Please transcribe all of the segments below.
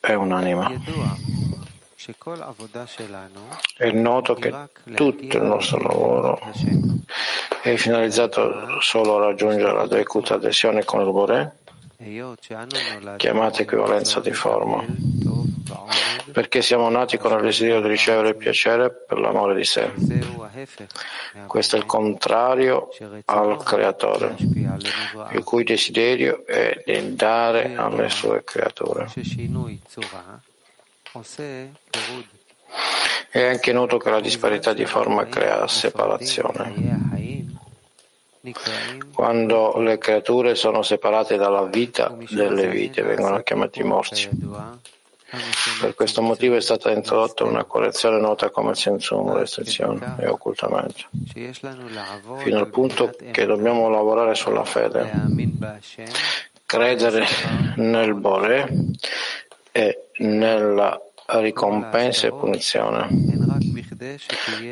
è un'anima. È noto che tutto il nostro lavoro è finalizzato solo a raggiungere la decuta adesione con il Bore, chiamata equivalenza di forma, perché siamo nati con il desiderio di ricevere il piacere per l'amore di sé. Questo è il contrario al Creatore, il cui desiderio è di dare alle sue creature. È anche noto che la disparità di forma crea separazione. Quando le creature sono separate dalla vita delle vite, vengono chiamati morti. Per questo motivo è stata introdotta una correzione nota come sensum, restrizione e occultamento, fino al punto che dobbiamo lavorare sulla fede, credere nel Bore e nella ricompensa e punizione.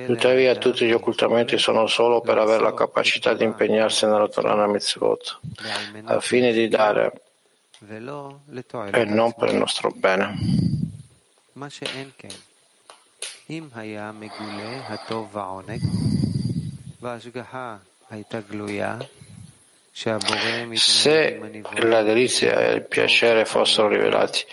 Tuttavia tutti gli occultamenti sono solo per avere la capacità di impegnarsi nella Torah Mitzvot, al fine di dare e non per il nostro bene. Se la delizia e il piacere fossero rivelati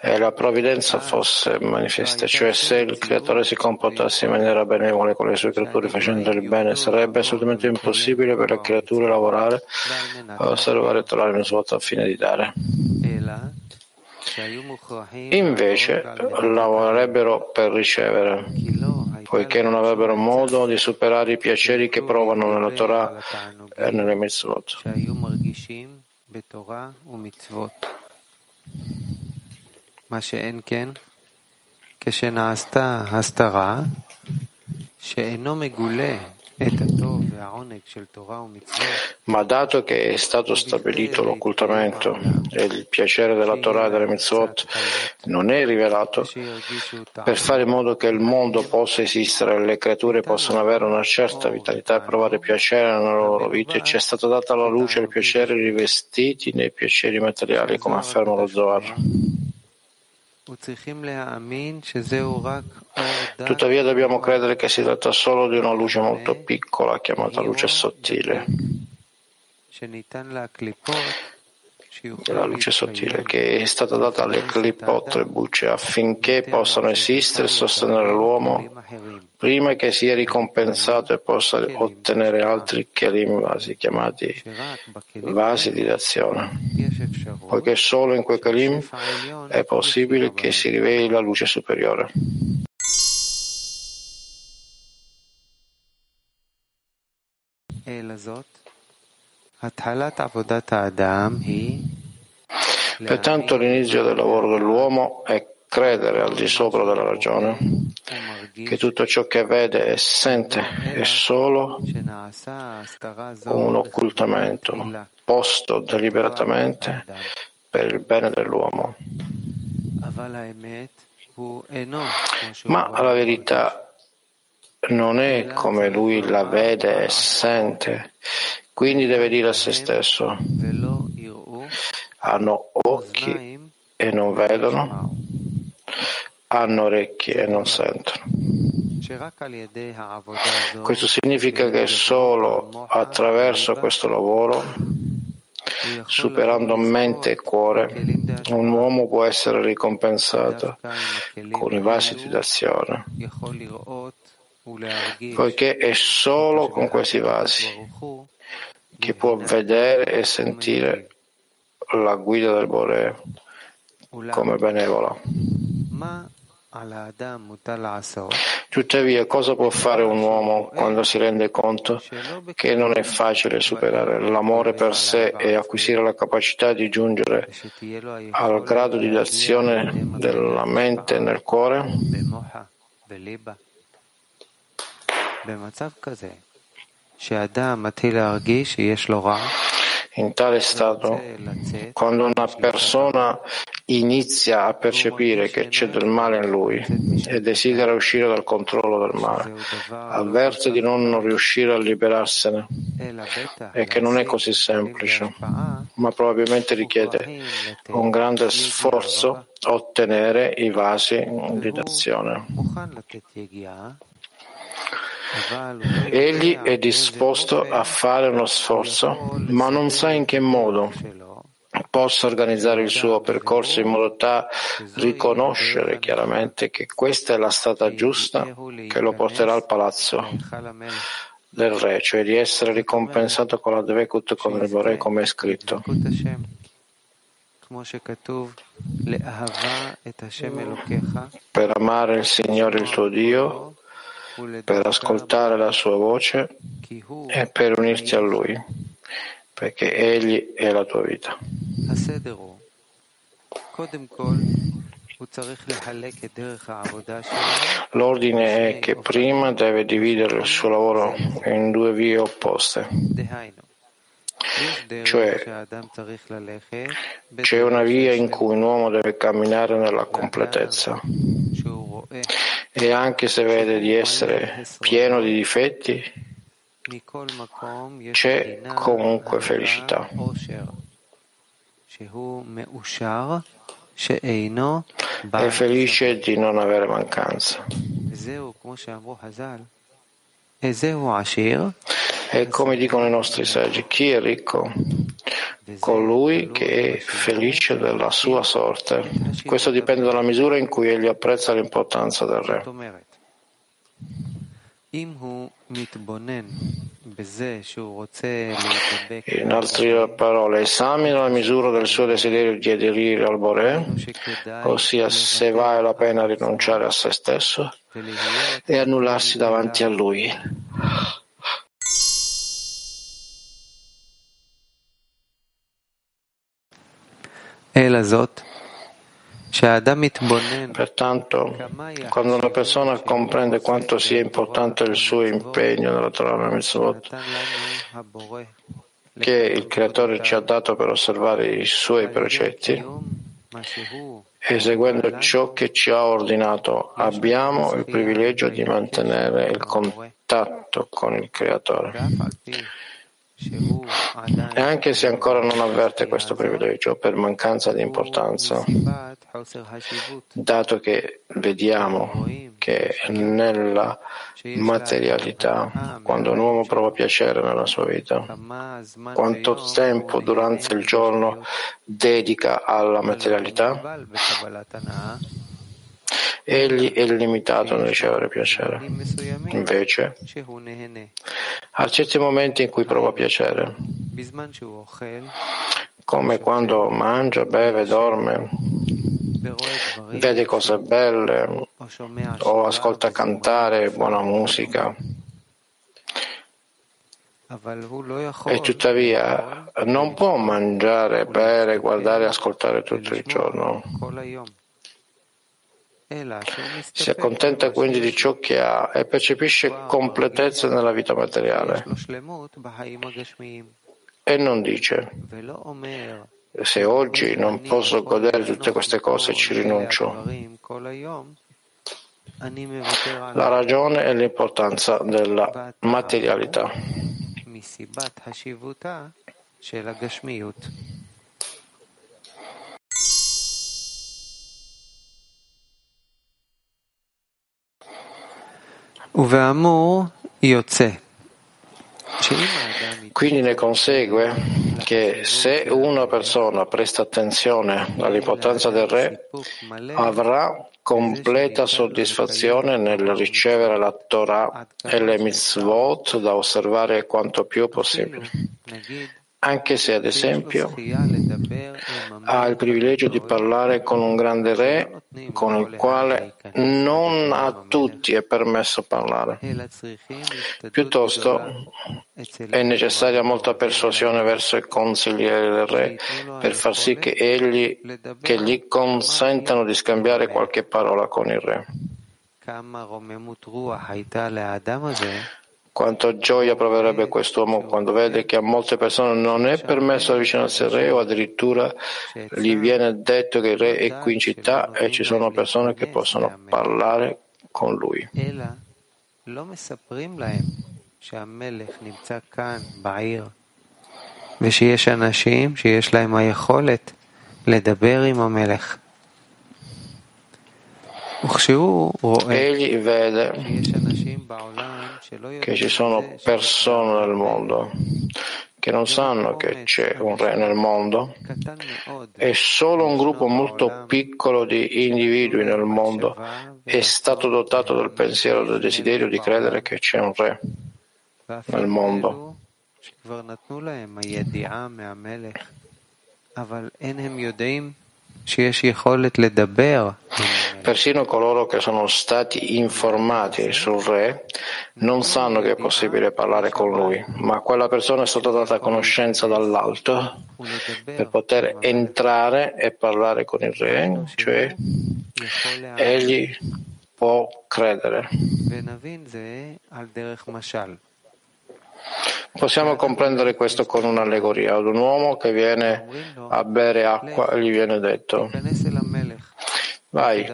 e la provvidenza fosse manifesta, cioè se il creatore si comportasse in maniera benevole con le sue creature facendo il bene, sarebbe assolutamente impossibile per le creature lavorare osservare e trovare il suo al fine di dare. Invece lavorerebbero per ricevere, poiché non avrebbero modo di superare i piaceri che provano nella Torah e nelle mitzvot. כשנעשתה הסתרה שאינו מגולה ma dato che è stato stabilito l'occultamento e il piacere della Torah e delle mitzvot non è rivelato, per fare in modo che il mondo possa esistere e le creature possano avere una certa vitalità e provare piacere nella loro vita, ci è stata data la luce e il piacere rivestiti nei piaceri materiali, come afferma lo Zohar. Tuttavia dobbiamo credere che si tratta solo di una luce molto piccola chiamata luce sottile. La luce sottile che è stata data alle clipot, le bucce, affinché possano esistere e sostenere l'uomo prima che sia ricompensato e possa ottenere altri kelim vasi, chiamati vasi di d'azione, poiché solo in quei kelim è possibile che si riveli la luce superiore. Pertanto l'inizio del lavoro dell'uomo è credere al di sopra della ragione che tutto ciò che vede e sente è solo un occultamento posto deliberatamente per il bene dell'uomo. Ma la verità non è come lui la vede e sente, quindi deve dire a se stesso, hanno occhi e non vedono, hanno orecchie e non sentono. Questo significa che solo attraverso questo lavoro, superando mente e cuore, un uomo può essere ricompensato con i vasi di d'azione, poiché è solo con questi vasi che può vedere e sentire la guida del Bore come benevola. Tuttavia, cosa può fare un uomo quando si rende conto che non è facile superare l'amore per sé e acquisire la capacità di giungere al grado di azione della mente nel cuore? In tale stato, quando una persona inizia a percepire che c'è del male in lui e desidera uscire dal controllo del male, avverte di non riuscire a liberarsene e che non è così semplice, ma probabilmente richiede un grande sforzo ottenere i vasi di d'azione. Egli è disposto a fare uno sforzo, ma non sa in che modo possa organizzare il suo percorso in modo da riconoscere chiaramente che questa è la strada giusta che lo porterà al palazzo del re, cioè di essere ricompensato con la Dvekut con il Bore come è scritto. Per amare il Signore il tuo Dio per ascoltare la sua voce e per unirti a Lui, perché Egli è la tua vita. L'ordine è che prima deve dividere il suo lavoro in due vie opposte. Cioè, c'è una via in cui un uomo deve camminare nella completezza e anche se vede di essere pieno di difetti, c'è comunque felicità. È felice di non avere mancanza. E come dicono i nostri saggi, chi è ricco? Colui che è felice della sua sorte. Questo dipende dalla misura in cui egli apprezza l'importanza del re. In altre parole, esamina la misura del suo desiderio di aderire al Bore, ossia se vale la pena rinunciare a se stesso e annullarsi davanti a lui. Pertanto, quando una persona comprende quanto sia importante il suo impegno nella Torah Mitzvot, che il Creatore ci ha dato per osservare i suoi precetti, e seguendo ciò che ci ha ordinato, abbiamo il privilegio di mantenere il contatto con il Creatore. E anche se ancora non avverte questo privilegio per mancanza di importanza, dato che vediamo che nella materialità, quando un uomo prova piacere nella sua vita, quanto tempo durante il giorno dedica alla materialità? Egli è limitato nel ricevere piacere. Invece, ha certi momenti in cui prova piacere, come quando mangia, beve, dorme, vede cose belle o ascolta cantare buona musica. E tuttavia non può mangiare, bere, guardare e ascoltare tutto il giorno. Si accontenta quindi di ciò che ha e percepisce completezza nella vita materiale. E non dice, se oggi non posso godere tutte queste cose ci rinuncio. La ragione è l'importanza della materialità. Quindi ne consegue che se una persona presta attenzione all'importanza del re, avrà completa soddisfazione nel ricevere la Torah e le mitzvot da osservare quanto più possibile anche se ad esempio ha il privilegio di parlare con un grande re con il quale non a tutti è permesso parlare. Piuttosto è necessaria molta persuasione verso i consiglieri del re per far sì che egli che gli consentano di scambiare qualche parola con il re. Quanto gioia proverebbe quest'uomo quando vede che a molte persone non è permesso avvicinarsi al re o addirittura gli viene detto che il re è qui in città e ci sono persone che possono parlare con lui. ושיש אנשים שיש להם היכולת לדבר עם המלך. Egli vede che ci sono persone nel mondo che non sanno che c'è un re nel mondo e solo un gruppo molto piccolo di individui nel mondo è stato dotato del pensiero e del desiderio di credere che c'è un re nel mondo. Persino coloro che sono stati informati sul re non sanno che è possibile parlare con lui, ma quella persona è stata data conoscenza dall'alto per poter entrare e parlare con il re, cioè egli può credere. Possiamo comprendere questo con un'allegoria. Ad un uomo che viene a bere acqua e gli viene detto Vai,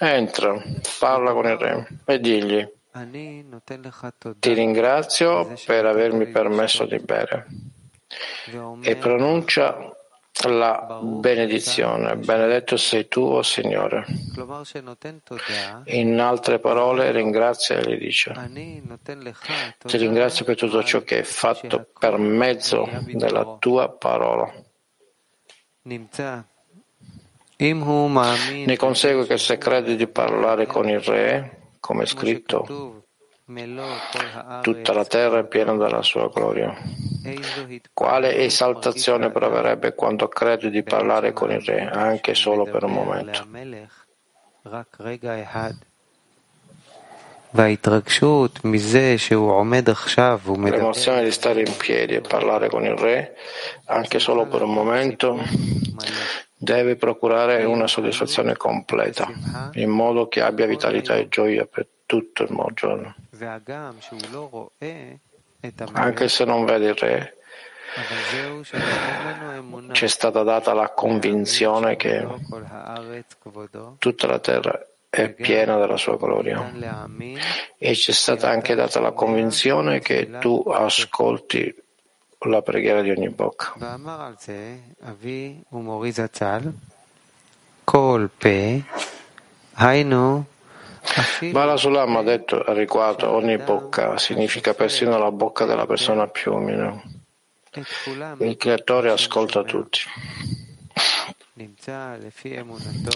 entra, parla con il re e digli ti ringrazio per avermi permesso di bere. E pronuncia la benedizione. Benedetto sei tu, o oh Signore. In altre parole, ringrazia e gli dice, ti ringrazio per tutto ciò che hai fatto per mezzo della tua parola. Ne consegue che se credi di parlare con il Re, come è scritto, tutta la terra è piena della sua gloria. Quale esaltazione proverebbe quando credi di parlare con il Re, anche solo per un momento? L'emozione di stare in piedi e parlare con il Re, anche solo per un momento, deve procurare una soddisfazione completa, in modo che abbia vitalità e gioia per tutto il giorno. Anche se non vede il re, ci è stata data la convinzione che tutta la terra è piena della sua gloria e ci è stata anche data la convinzione che tu ascolti la preghiera di ogni bocca. Bala Sulam ha detto a riguardo ogni bocca significa persino la bocca della persona più umile. Il creatore ascolta tutti.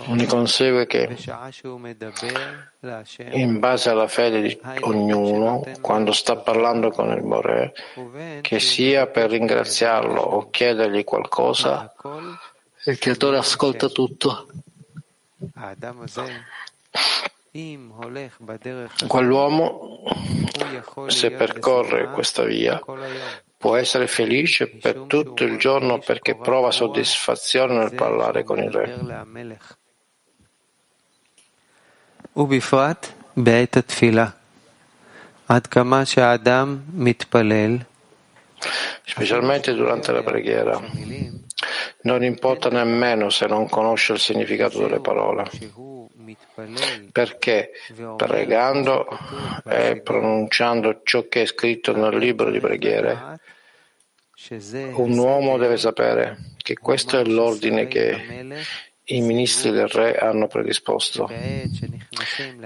Ne consegue che, in base alla fede di ognuno, quando sta parlando con il Bore, che sia per ringraziarlo o chiedergli qualcosa, il creatore ascolta tutto. Quell'uomo, se percorre questa via, può essere felice per tutto il giorno perché prova soddisfazione nel parlare con il Re. ובפרט בעת התפילה, עד כמה שהאדם מתפלל, specialmente durante la preghiera. Non importa nemmeno se non conosce il significato delle parole, perché pregando e pronunciando ciò che è scritto nel libro di preghiere, un uomo deve sapere che questo è l'ordine che i ministri del re hanno predisposto,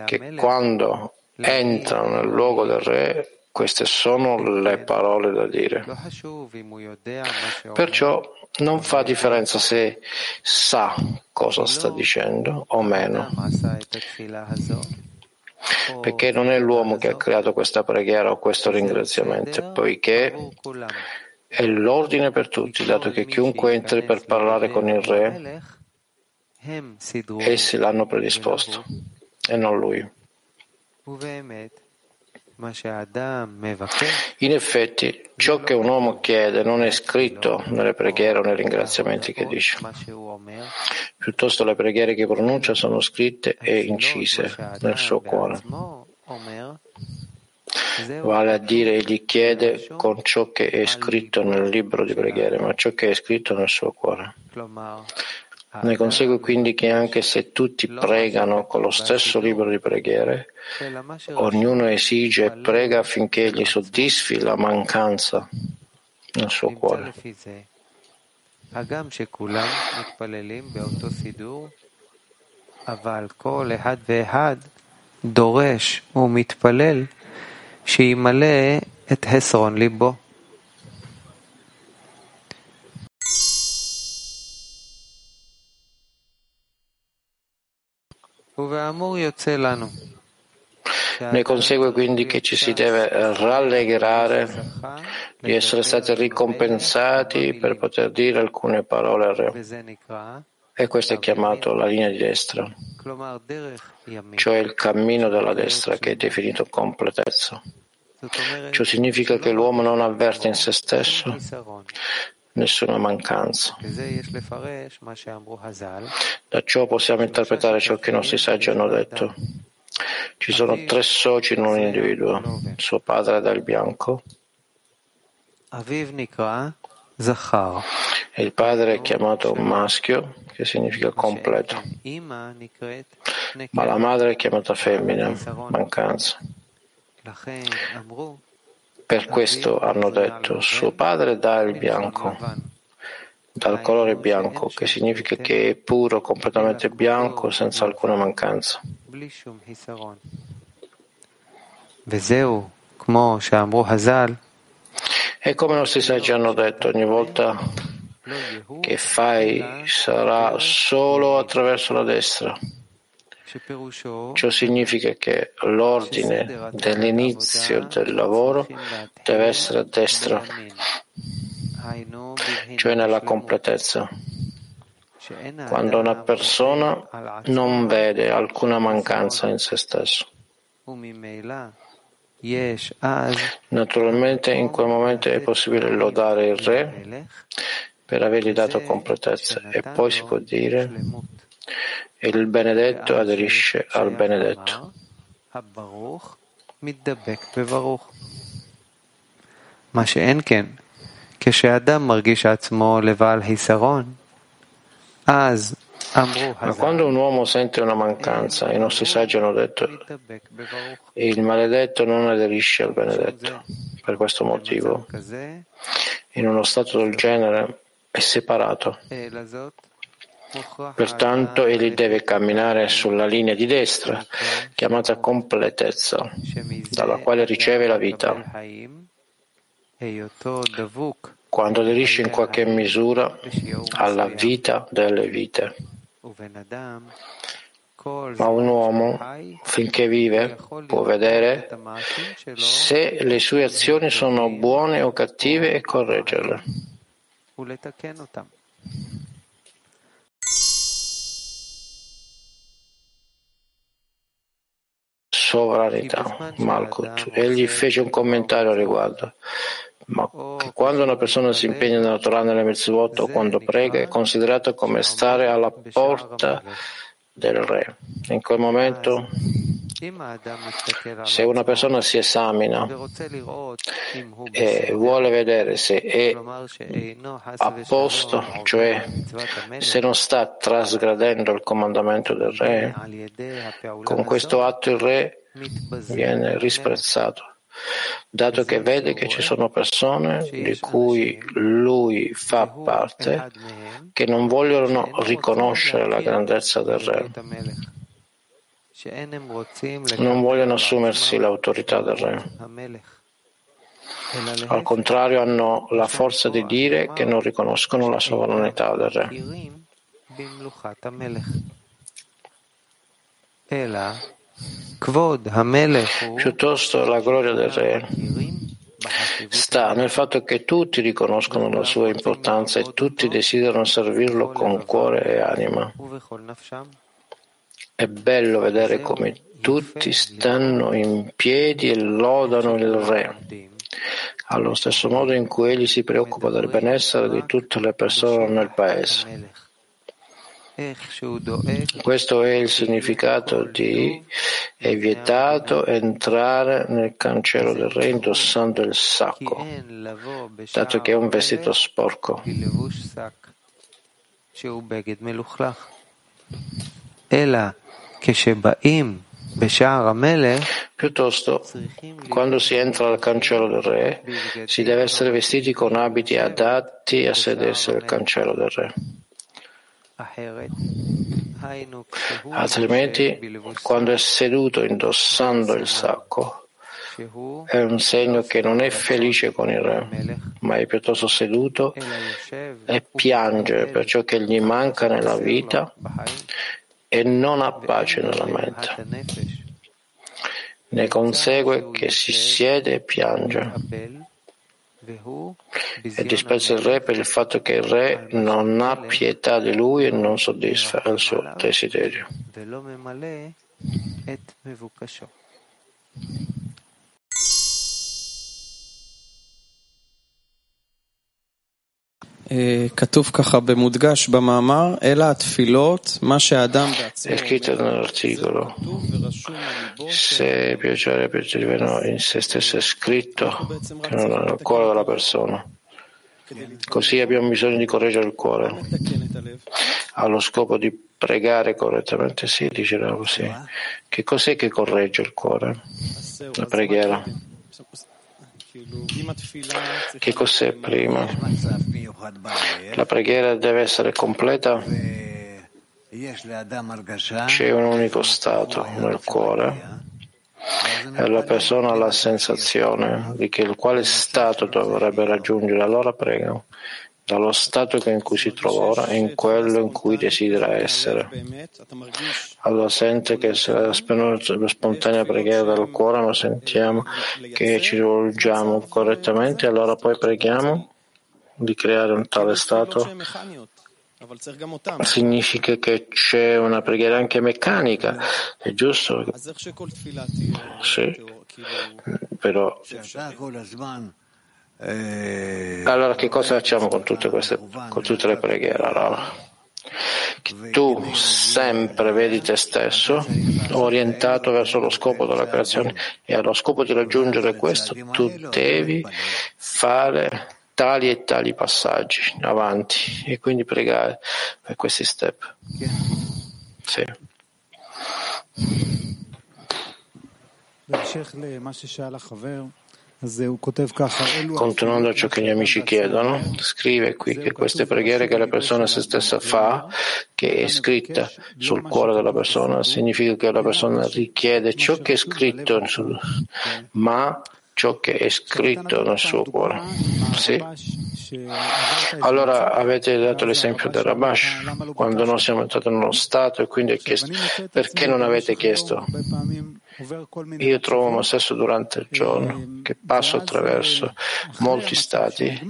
che quando entrano nel luogo del re queste sono le parole da dire. Perciò non fa differenza se sa cosa sta dicendo o meno, perché non è l'uomo che ha creato questa preghiera o questo ringraziamento, poiché è l'ordine per tutti, dato che chiunque entri per parlare con il re, essi l'hanno predisposto e non lui. In effetti, ciò che un uomo chiede non è scritto nelle preghiere o nei ringraziamenti che dice. Piuttosto le preghiere che pronuncia sono scritte e incise nel suo cuore. Vale a dire, egli chiede con ciò che è scritto nel libro di preghiere, ma ciò che è scritto nel suo cuore. Ne consegue quindi che anche se tutti pregano con lo stesso libro di preghiere, ognuno esige e prega affinché gli soddisfi la mancanza nel suo cuore. אבל כל אחד ואחד דורש ומתפלל שימלא את חסרון ליבו. Ne consegue quindi che ci si deve rallegrare di essere stati ricompensati per poter dire alcune parole al Re. E questo è chiamato la linea di destra, cioè il cammino della destra che è definito completezza. Ciò significa che l'uomo non avverte in se stesso nessuna mancanza. Da ciò possiamo interpretare ciò che i nostri saggi hanno detto. Ci sono tre soci in un individuo. Suo padre è del bianco. E il padre è chiamato maschio, che significa completo. Ma la madre è chiamata femmina, mancanza. Per questo hanno detto, suo padre dà il bianco, dal colore bianco, che significa che è puro, completamente bianco, senza alcuna mancanza. E come i nostri saggi hanno detto, ogni volta che fai sarà solo attraverso la destra. Ciò significa che l'ordine dell'inizio del lavoro deve essere a destra, cioè nella completezza. Quando una persona non vede alcuna mancanza in se stesso. Naturalmente in quel momento è possibile lodare il Re per avergli dato completezza e poi si può dire il benedetto aderisce al benedetto. מה שאין כן, כשאדם מרגיש עצמו לבעל חיסרון, אז ma quando un uomo sente una mancanza, i nostri saggi hanno detto il maledetto non aderisce al benedetto. Per questo motivo, in uno stato del genere, è separato. Pertanto egli deve camminare sulla linea di destra, chiamata completezza, dalla quale riceve la vita. Quando aderisce in qualche misura alla vita delle vite. Ma un uomo, finché vive, può vedere se le sue azioni sono buone o cattive e correggerle. Sovranità, Malkut. Egli fece un commentario a riguardo. Ma che quando una persona si impegna nella Torah nelle mitzvot o quando prega è considerato come stare alla porta del re. In quel momento se una persona si esamina e vuole vedere se è a posto, cioè se non sta trasgradendo il comandamento del re, con questo atto il re viene risprezzato dato che vede che ci sono persone di cui lui fa parte che non vogliono riconoscere la grandezza del re. non vogliono assumersi l'autorità del re. Al contrario, hanno la forza di dire che non riconoscono la sovranità del re. Piuttosto la gloria del re sta nel fatto che tutti riconoscono la sua importanza e tutti desiderano servirlo con cuore e anima. È bello vedere come tutti stanno in piedi e lodano il Re, allo stesso modo in cui egli si preoccupa del benessere di tutte le persone nel paese. Questo è il significato di è vietato entrare nel cancello del re indossando il sacco, dato che è un vestito sporco. Piuttosto, quando si entra al cancello del re, si deve essere vestiti con abiti adatti a sedersi al cancello del re. Altrimenti, quando è seduto indossando il sacco, è un segno che non è felice con il re, ma è piuttosto seduto e piange per ciò che gli manca nella vita e non ha pace nella mente. Ne consegue che si siede e piange e disprezza il re per il fatto che il re non ha pietà di lui e non soddisfa il suo desiderio. È scritto nell'articolo, se piacere percepivano in se stesso è scritto che non è nel cuore della persona. Così abbiamo bisogno di correggere il cuore. Allo scopo di pregare correttamente, sì, diceva così. Che cos'è che corregge il cuore? La preghiera. Che cos'è prima? La preghiera deve essere completa. C'è un unico stato nel cuore e la persona ha la sensazione di che quale stato dovrebbe raggiungere, allora prega dallo stato in cui si trova ora e in quello in cui desidera essere. Allora sente che se la spontanea preghiera del cuore, ma sentiamo che ci rivolgiamo correttamente, allora poi preghiamo di creare un tale stato. Significa che c'è una preghiera anche meccanica, è giusto? Sì, però allora che cosa facciamo con tutte, queste, con tutte le preghiere? Allora, tu sempre vedi te stesso orientato verso lo scopo della creazione e allo scopo di raggiungere questo tu devi fare tali e tali passaggi avanti e quindi pregare per questi step. Sì. Continuando a ciò che gli amici chiedono, scrive qui che queste preghiere che la persona se stessa fa, che è scritta sul cuore della persona, significa che la persona richiede ciò che è scritto, ma ciò che è scritto nel suo cuore. Sì. Allora avete dato l'esempio del Rabash, quando noi siamo entrati in uno stato e quindi ha chiesto perché non avete chiesto? Io trovo me stesso durante il giorno che passo attraverso molti stati.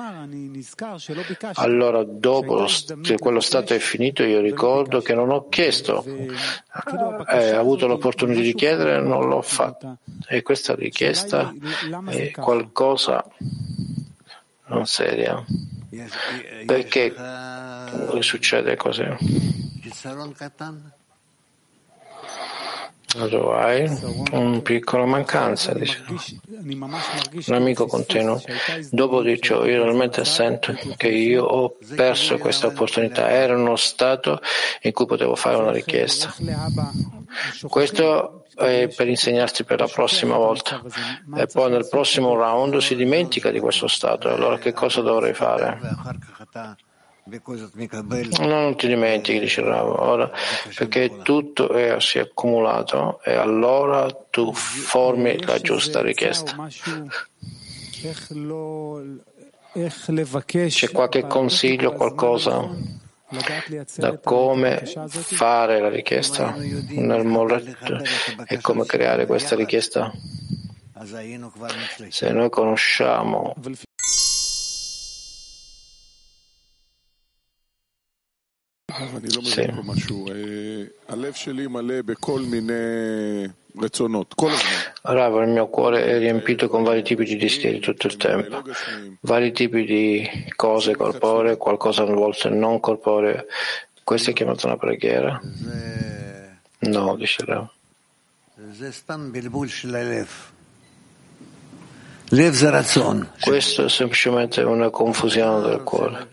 Allora, dopo che quello stato è finito, io ricordo che non ho chiesto, eh, ho avuto l'opportunità di chiedere e non l'ho fatto. E questa richiesta è qualcosa non seria. Perché succede così? Allora hai una piccola mancanza, dice. Un amico continua. Dopo di ciò, io realmente sento che io ho perso questa opportunità. Era uno stato in cui potevo fare una richiesta. Questo è per insegnarti per la prossima volta. E poi nel prossimo round si dimentica di questo stato. Allora che cosa dovrei fare? Non ti dimentichi, dice Rav, ora, perché tutto è, si è accumulato e allora tu formi la giusta richiesta. C'è qualche consiglio, qualcosa? Da come fare la richiesta? Nel molletto e come creare questa richiesta? Se noi conosciamo Sì. Rav, il mio cuore è riempito con vari tipi di desideri tutto il tempo, vari tipi di cose corporee, qualcosa a volte non corporee, Questa è chiamata una preghiera? No, dice Rav. Questo è semplicemente una confusione del cuore.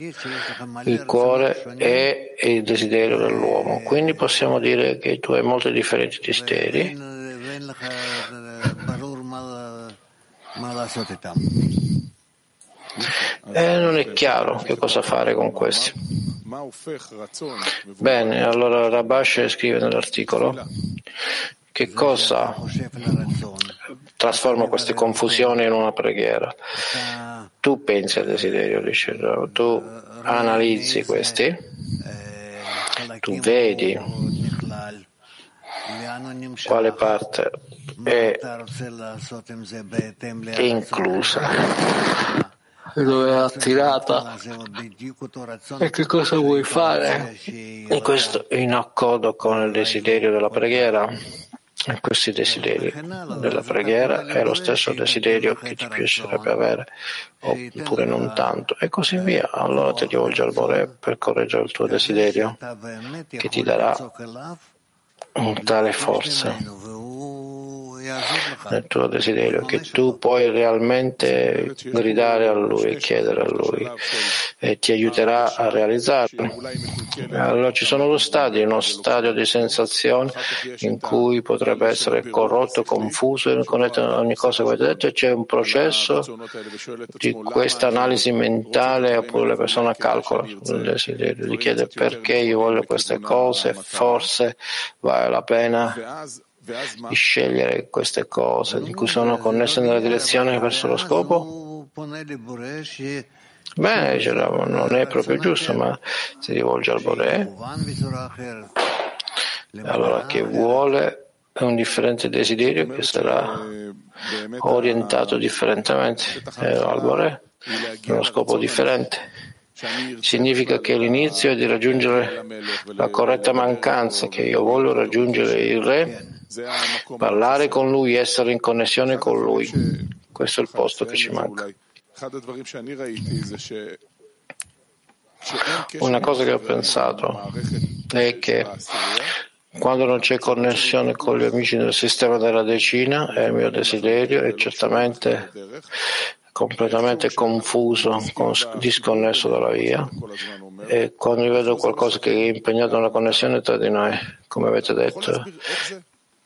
Il cuore è il desiderio dell'uomo, quindi possiamo dire che tu hai molti differenti desideri e non è chiaro che cosa fare con questi. Bene, allora Rabash scrive nell'articolo che cosa? Trasforma queste confusioni in una preghiera. Tu pensi al desiderio, dice tu analizzi questi, tu vedi quale parte è inclusa. Dove è attirata. E che cosa vuoi fare? In questo in accordo con il desiderio della preghiera questi desideri. Della preghiera è lo stesso desiderio che ti piacerebbe avere, oppure non tanto, e così via. Allora ti rivolgi al Bore per correggere il tuo desiderio, che ti darà tale forza nel tuo desiderio, che tu puoi realmente gridare a Lui e chiedere a Lui e ti aiuterà a realizzarlo. Allora ci sono due stadi, uno stadio di sensazione in cui potrebbe essere corrotto, confuso, con ogni cosa che avete detto, e c'è un processo di questa analisi mentale oppure la persona calcola il desiderio, gli chiede perché io voglio queste cose, forse vale la pena di scegliere queste cose di cui sono connesse nella direzione verso lo scopo? Beh, non è proprio giusto, ma si rivolge al Bore. Allora, che vuole un differente desiderio che sarà orientato differentemente eh, al Bore, in uno scopo differente. Significa che l'inizio è di raggiungere la corretta mancanza, che io voglio raggiungere il Re parlare con lui, essere in connessione con lui. Questo è il posto che ci manca. Una cosa che ho pensato è che quando non c'è connessione con gli amici del sistema della decina, è il mio desiderio è certamente completamente confuso, disconnesso dalla via. E quando vedo qualcosa che è impegnato nella connessione tra di noi, come avete detto,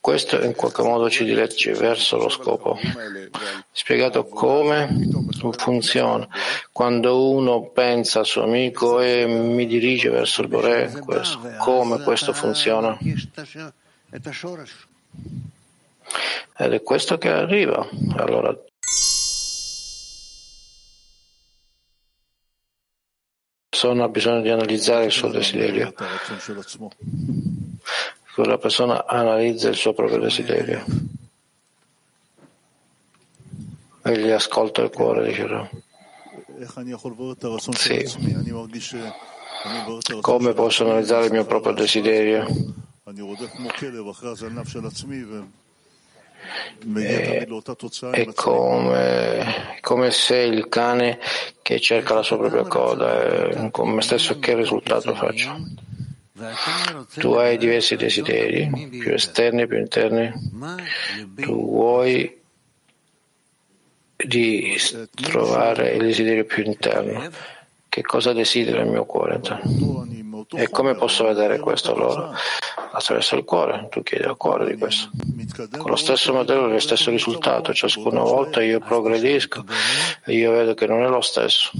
questo in qualche modo ci dirige verso lo scopo. Spiegato come funziona. Quando uno pensa al suo amico e mi dirige verso il Bore, questo, come questo funziona. Ed è questo che arriva. Allora, persona ha bisogno di analizzare il suo desiderio la persona analizza il suo proprio desiderio e gli ascolta il cuore, dice Sì. Come posso analizzare il mio proprio desiderio? E, è come, come, se il cane che cerca la sua propria coda, con me stesso che risultato faccio? Tu hai diversi desideri, più esterni, più interni. Tu vuoi di trovare il desiderio più interno. Che cosa desidera il mio cuore? E come posso vedere questo allora? Attraverso il cuore, tu chiedi al cuore di questo. Con lo stesso modello, lo stesso risultato, ciascuna volta io progredisco e io vedo che non è lo stesso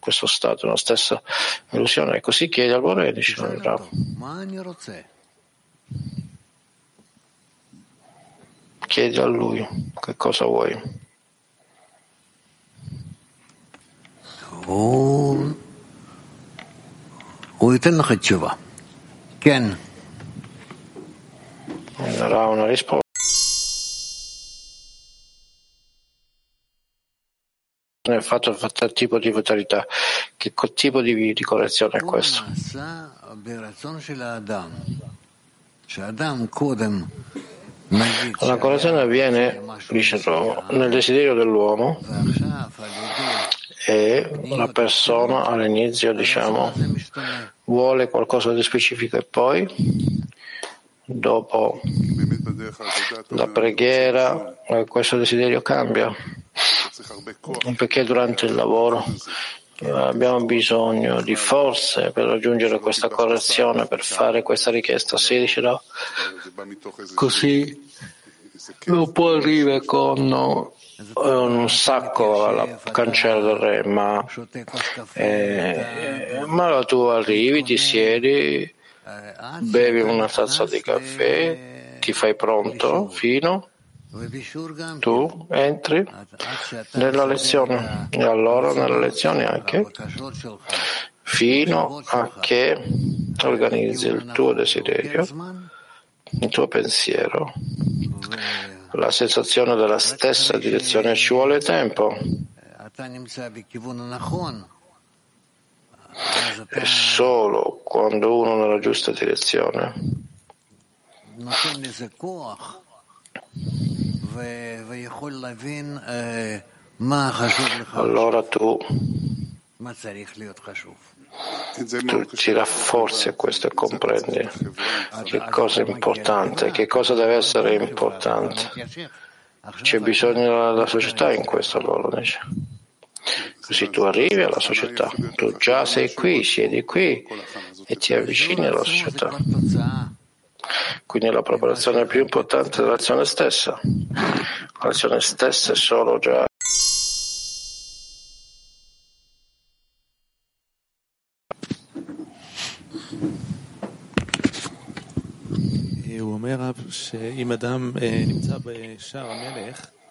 questo stato, nella stessa illusione. E così chiede al Bore e dice bravo. Chiedi a lui che cosa vuoi. Ken. Darà una risposta. Nel fatto del tipo di vitalità. Che tipo di, di correzione è questo? La correzione avviene, dice nel desiderio dell'uomo e la persona all'inizio diciamo vuole qualcosa di specifico e poi dopo la preghiera questo desiderio cambia perché durante il lavoro abbiamo bisogno di forze per raggiungere questa correzione, per fare questa richiesta. Si riuscirà così non può arrivare con un sacco al cancello del re, ma, eh, ma tu arrivi, ti siedi, bevi una tazza di caffè, ti fai pronto fino tu entri nella lezione e allora nella lezione anche fino a che organizzi il tuo desiderio, il tuo pensiero, la sensazione della stessa direzione ci vuole tempo. E solo quando uno nella giusta direzione allora tu, tu ti rafforzi a questo e comprendi che cosa è importante, che cosa deve essere importante. C'è bisogno della società in questo allora, dice. Così tu arrivi alla società, tu già sei qui, siedi qui e ti avvicini alla società. Quindi la preparazione più importante dell'azione stessa. L'azione stessa è solo già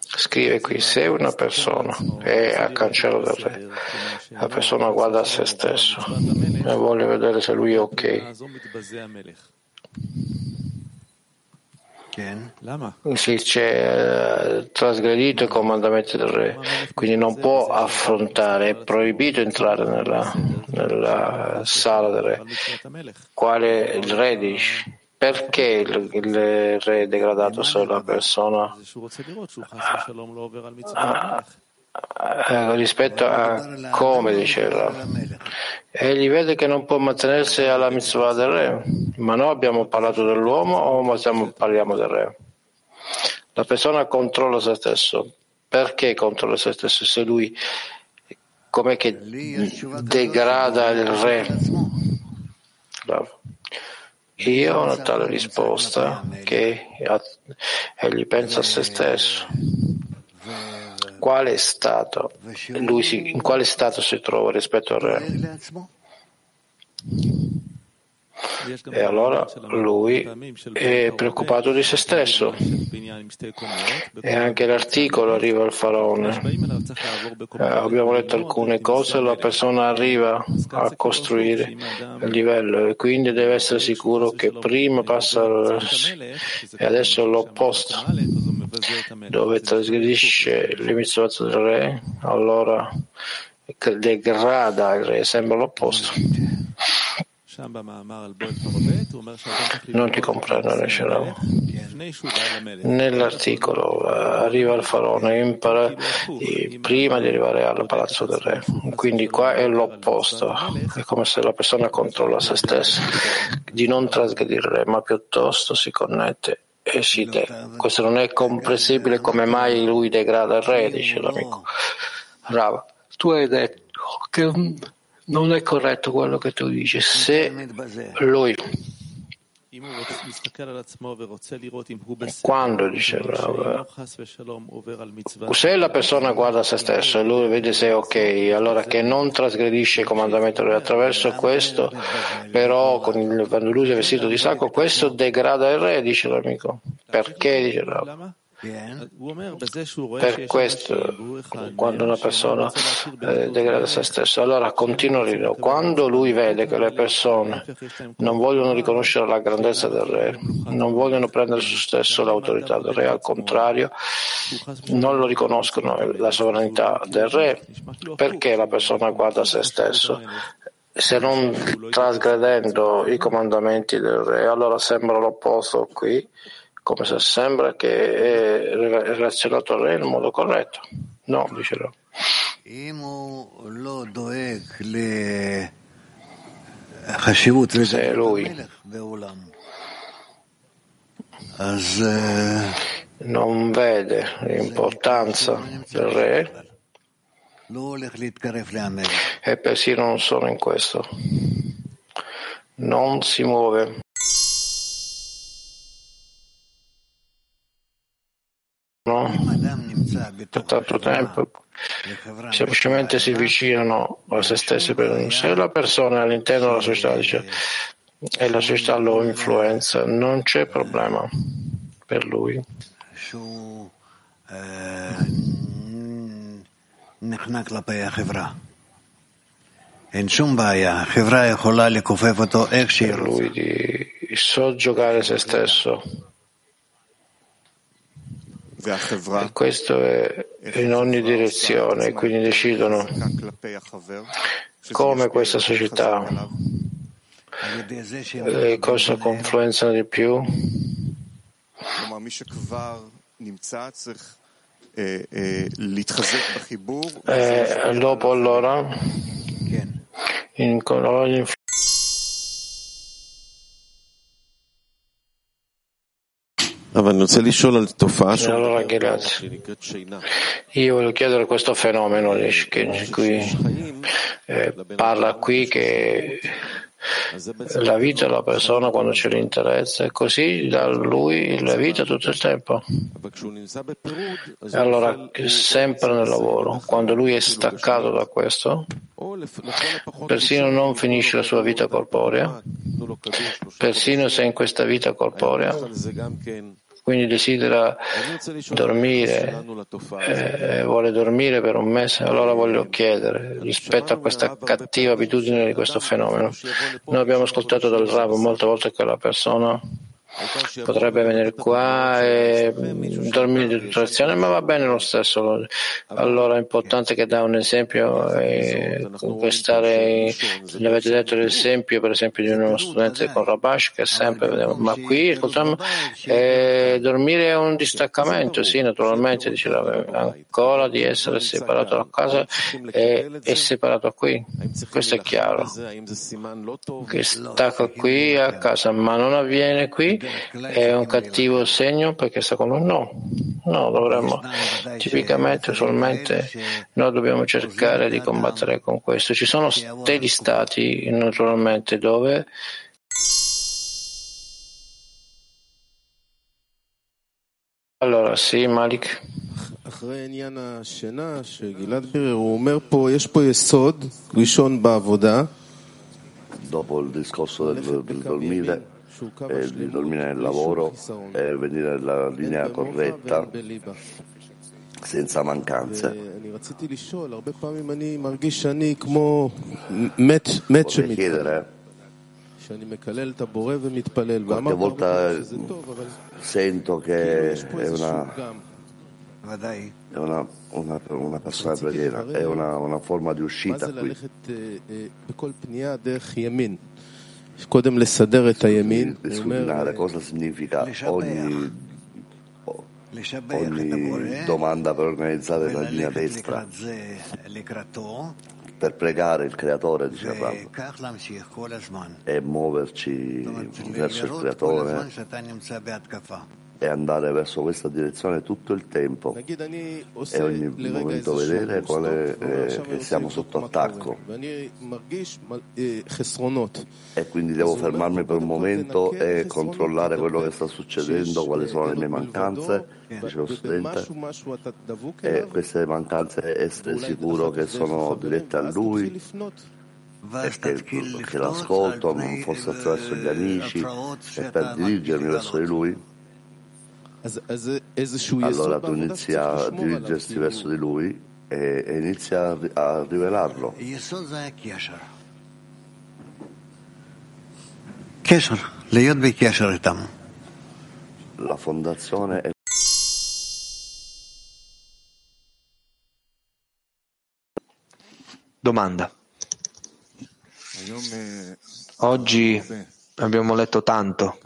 Scrive qui, se una persona è a cancello del re, la persona guarda a se stesso e vuole vedere se lui è ok. Si c'è eh, trasgredito i comandamenti del re, quindi non può affrontare, è proibito entrare nella, nella sala del re. Quale il re dice? Perché il, il re è degradato se la persona ah, ah, rispetto a come diceva egli vede che non può mantenersi alla mitzvah del re. Ma noi abbiamo parlato dell'uomo o stiamo, parliamo del re? La persona controlla se stesso. Perché controlla se stesso? Se lui com'è che degrada il re? Bravo. Io ho una tale risposta che egli pensa a se stesso. Quale stato, lui si, in quale stato si trova rispetto al re? E allora lui è preoccupato di se stesso. E anche l'articolo arriva al faraone. Eh, abbiamo letto alcune cose, la persona arriva a costruire il livello e quindi deve essere sicuro che prima passa e adesso l'opposto. Dove trasgredisce l'emissione del re, allora degrada il re, sembra l'opposto. Non ti comprendo, Nesherao. Nell'articolo eh, arriva il faraone impara prima di arrivare al palazzo del re. Quindi qua è l'opposto, è come se la persona controlla se stessa, di non trasgredire, ma piuttosto si connette e si de. Questo non è comprensibile come mai lui degrada il re, dice l'amico. Brava, tu hai detto che non è corretto quello che tu dici. Se lui quando dice bravo, se la persona guarda se stesso e lui vede se è ok, allora che non trasgredisce il comandamento attraverso questo, però il, quando lui è vestito di sacco, questo degrada il re, dice l'amico. Perché dice bravo? Per questo, quando una persona eh, degrada se stessa, allora continua a ridere. Quando lui vede che le persone non vogliono riconoscere la grandezza del re, non vogliono prendere su stesso l'autorità del re, al contrario, non lo riconoscono la sovranità del re, perché la persona guarda se stesso? Se non trasgredendo i comandamenti del re, allora sembra l'opposto qui come se sembra che è relazionato a lei in modo corretto. No, dice no. Se lui non vede l'importanza del re e persino non solo in questo, non si muove. No? Per tanto tempo semplicemente si avvicinano a se stessi. Se la persona è all'interno della società dice, e la società lo influenza, non c'è problema per lui. Per lui di soggiogare se stesso. E questo è in ogni direzione, quindi decidono come questa società eh, cosa confluenzano di più. Eh, dopo allora, in, in allora, grazie. Io voglio chiedere questo fenomeno di cui eh, parla qui che la vita della persona quando c'è l'interesse e così da lui la vita tutto il tempo. Allora sempre nel lavoro, quando lui è staccato da questo, persino non finisce la sua vita corporea, persino se in questa vita corporea quindi desidera dormire, eh, vuole dormire per un mese, allora voglio chiedere rispetto a questa cattiva abitudine di questo fenomeno. Noi abbiamo ascoltato dal Rav molte volte che la persona potrebbe venire qua e dormire di tutta l'azione, ma va bene lo stesso. Allora è importante che dà un esempio e stare, ne avete detto l'esempio per esempio di uno studente con Rabash che sempre, ma qui eh, dormire è un distaccamento, sì naturalmente dice ancora di essere separato da casa e è separato qui, questo è chiaro, che stacca qui a casa ma non avviene qui è un cattivo segno perché secondo me? No, no, dovremmo tipicamente solamente noi dobbiamo cercare di combattere con questo. Ci sono degli stati naturalmente dove Allora, sì, Malik. Dopo il discorso del dormire, eh, di dormire nel lavoro e venire nella linea corretta senza mancanze. Vorrei chiedere qualche volta sento che è una, è una, una, una persona preghiera, è una, una forma di uscita qui. Discriminare cosa significa ogni, ogni domanda per organizzare la linea destra. per pregare il creatore, dice e muoverci verso il creatore e andare verso questa direzione tutto il tempo. E ogni momento vedere quale, eh, che siamo sotto attacco. e quindi devo fermarmi per un momento e controllare quello che sta succedendo, quali sono le mie mancanze, dice lo studente, e queste mancanze essere sicuro che sono dirette a lui. E che, che l'ascolto non fosse attraverso gli amici e per dirigermi verso di lui allora tu inizi a dirigersi verso di lui e, e inizi a, a rivelarlo. La fondazione è Domanda. Oggi abbiamo letto tanto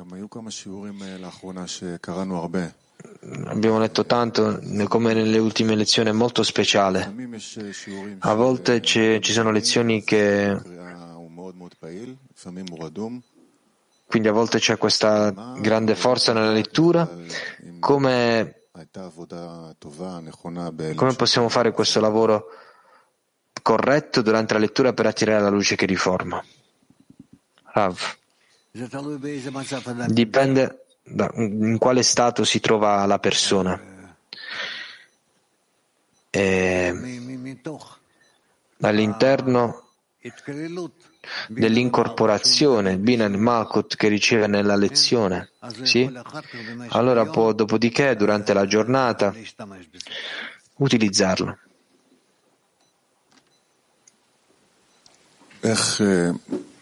abbiamo letto tanto, come nelle ultime lezioni, è molto speciale. A volte ci sono lezioni che quindi a volte c'è questa grande forza nella lettura. Come, come possiamo fare questo lavoro corretto durante la lettura per attirare la luce che riforma? Rav. Dipende da in quale stato si trova la persona. E all'interno dell'incorporazione Binan Malkut che riceve nella lezione, sì? allora può dopodiché durante la giornata utilizzarlo.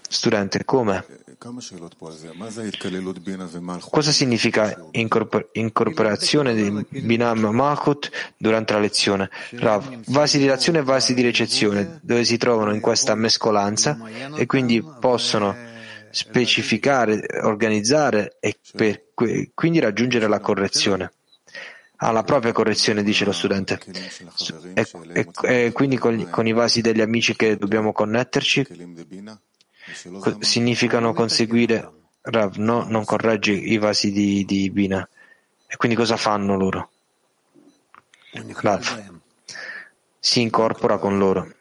Studente, come? Cosa significa incorporazione di Binam Malkut durante la lezione? Rav, vasi di reazione e vasi di ricezione, dove si trovano in questa mescolanza e quindi possono specificare, organizzare e per, quindi raggiungere la correzione. Alla propria correzione, dice lo studente. E, e, e quindi con, con i vasi degli amici che dobbiamo connetterci significano conseguire Rav, no, non correggi i vasi di, di Bina. E quindi cosa fanno loro? Rav si incorpora con loro.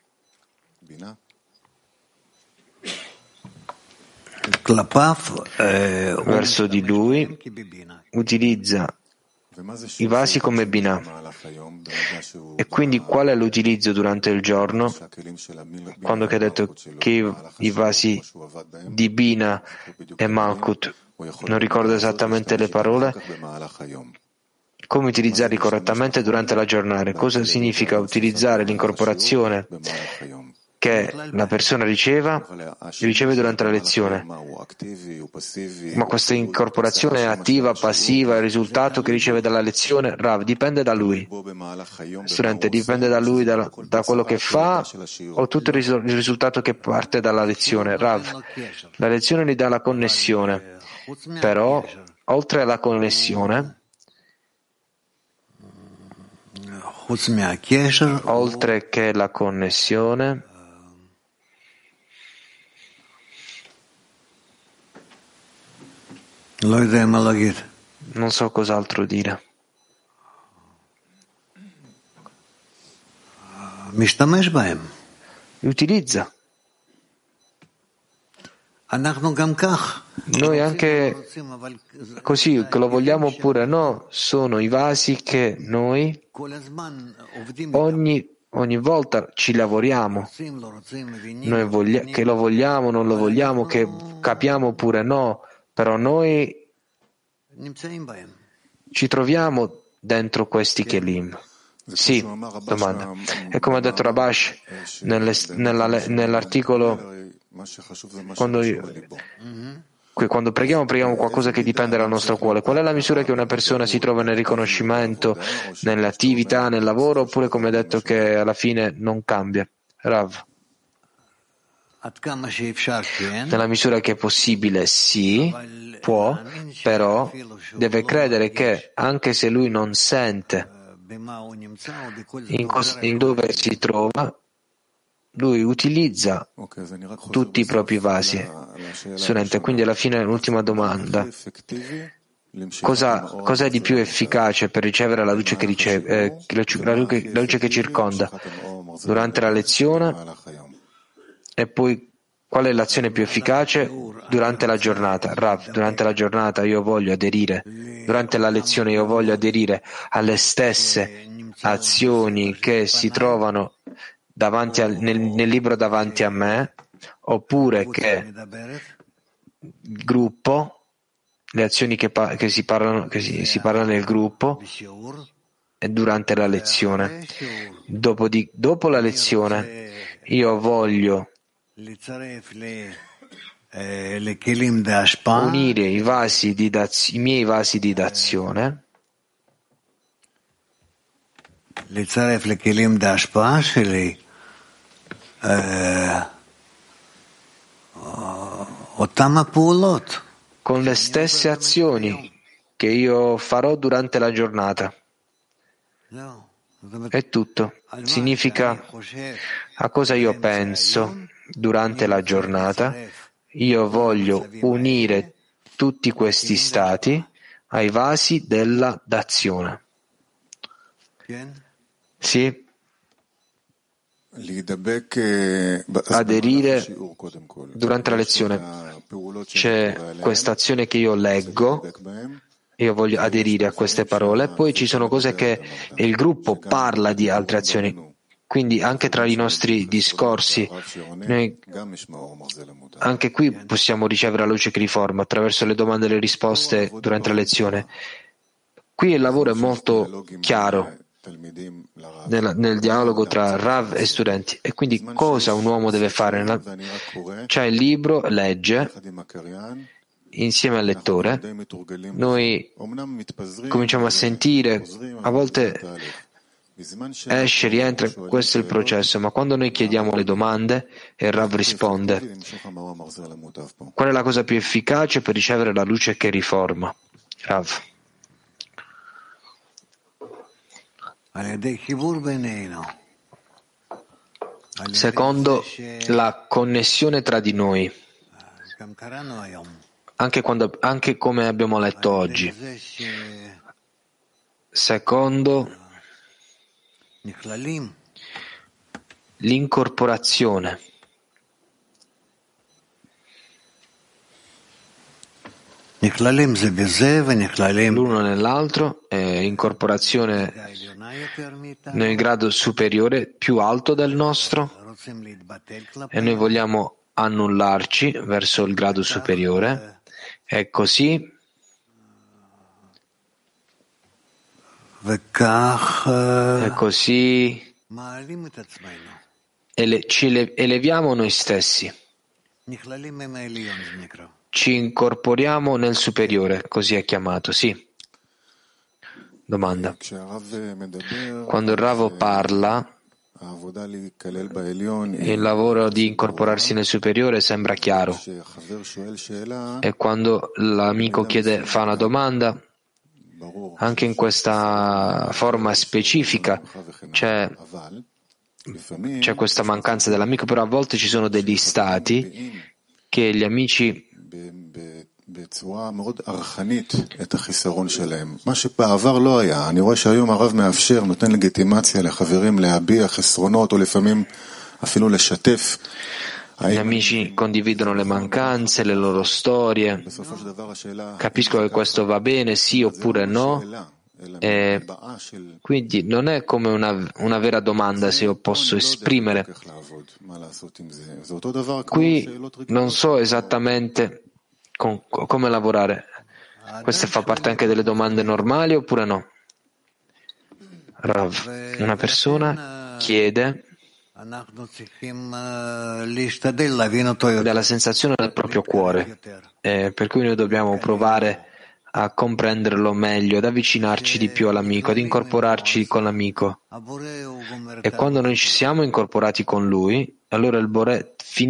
Verso di lui utilizza i vasi come Binah. E quindi qual è l'utilizzo durante il giorno? Quando ha detto che i vasi di Bina e Malkut, non ricordo esattamente le parole, come utilizzarli correttamente durante la giornata? Cosa significa utilizzare l'incorporazione che la persona riceva, riceve durante la lezione. Ma questa incorporazione attiva, passiva, il risultato che riceve dalla lezione, Rav, dipende da lui. Studente, dipende da lui, da, da quello che fa o tutto il risultato che parte dalla lezione. Rav, la lezione gli dà la connessione, però oltre alla connessione, oltre che la connessione, Non so cos'altro dire. Li utilizza. Noi anche così, che lo vogliamo oppure no, sono i vasi che noi ogni, ogni volta ci lavoriamo. Noi voglia, che lo vogliamo, non lo vogliamo, che capiamo oppure no, però noi ci troviamo dentro questi kelim. Sì, domanda. E come ha detto Rabash nell'articolo, quando, quando preghiamo, preghiamo qualcosa che dipende dal nostro cuore. Qual è la misura che una persona si trova nel riconoscimento, nell'attività, nel lavoro, oppure come ha detto che alla fine non cambia? Rav. Nella misura che è possibile, sì, può, però deve credere che anche se lui non sente in, cos- in dove si trova, lui utilizza tutti i propri vasi. Studente, quindi alla fine l'ultima domanda. Cosa, cosa, è di più efficace per ricevere la luce che, riceve, eh, la, la luce che circonda durante la lezione e poi qual è l'azione più efficace durante la giornata? Rav, durante la giornata io voglio aderire, durante la lezione io voglio aderire alle stesse azioni che si trovano a, nel, nel, libro davanti a me, oppure che il gruppo, le azioni che, che, si, parlano, che si, si parlano nel gruppo durante la lezione. Dopo, di, dopo la lezione io voglio unire i, vasi di daz- i miei vasi di d'azione. Con le stesse azioni che io farò durante la giornata. È tutto. Significa a cosa io penso, durante la giornata. Io voglio unire tutti questi stati ai vasi della d'azione. Sì. Aderire durante la lezione. C'è questa azione che io leggo, io voglio aderire a queste parole, poi ci sono cose che il gruppo parla di altre azioni. Quindi anche tra i nostri discorsi, noi anche qui possiamo ricevere la luce che riforma attraverso le domande e le risposte durante la lezione. Qui il lavoro è molto chiaro nel, nel, dialogo tra Rav e studenti. E quindi cosa un uomo deve fare? C'è il libro, legge, insieme al lettore, noi cominciamo a sentire, a volte esce, rientra, questo è il processo, ma quando noi chiediamo le domande e Rav risponde, qual è la cosa più efficace per ricevere la luce che riforma? Rav. Secondo la connessione tra di noi, anche, quando, anche come abbiamo letto oggi. Secondo l'incorporazione. L'uno nell'altro, eh, incorporazione nel grado superiore, più alto del nostro, e noi vogliamo annullarci verso il grado superiore, e così e così ele- ci eleviamo noi stessi ci incorporiamo nel superiore, così è chiamato, sì. Domanda. Quando il Ravo parla, il lavoro di incorporarsi nel superiore sembra chiaro. E quando l'amico chiede, fa una domanda, anche in questa forma specifica c'è, c'è questa mancanza dell'amico, però a volte ci sono degli stati che gli amici בצורה מאוד ערכנית את החיסרון שלהם. מה שבעבר לא היה. אני רואה שהיום הרב מאפשר, נותן לגיטימציה לחברים להביע חסרונות או לפעמים אפילו לשתף. gli amici condividono le mancanze, le loro storie. Capisco che questo va bene, sì oppure no. E quindi non è come una, una vera domanda se io posso esprimere. Qui non so esattamente con, come lavorare. Questa fa parte anche delle domande normali oppure no? Rav, una persona chiede della sensazione del proprio cuore, eh, per cui noi dobbiamo provare a comprenderlo meglio, ad avvicinarci di più all'amico, ad incorporarci con l'amico. E quando noi ci siamo incorporati con lui, allora il Bore finisce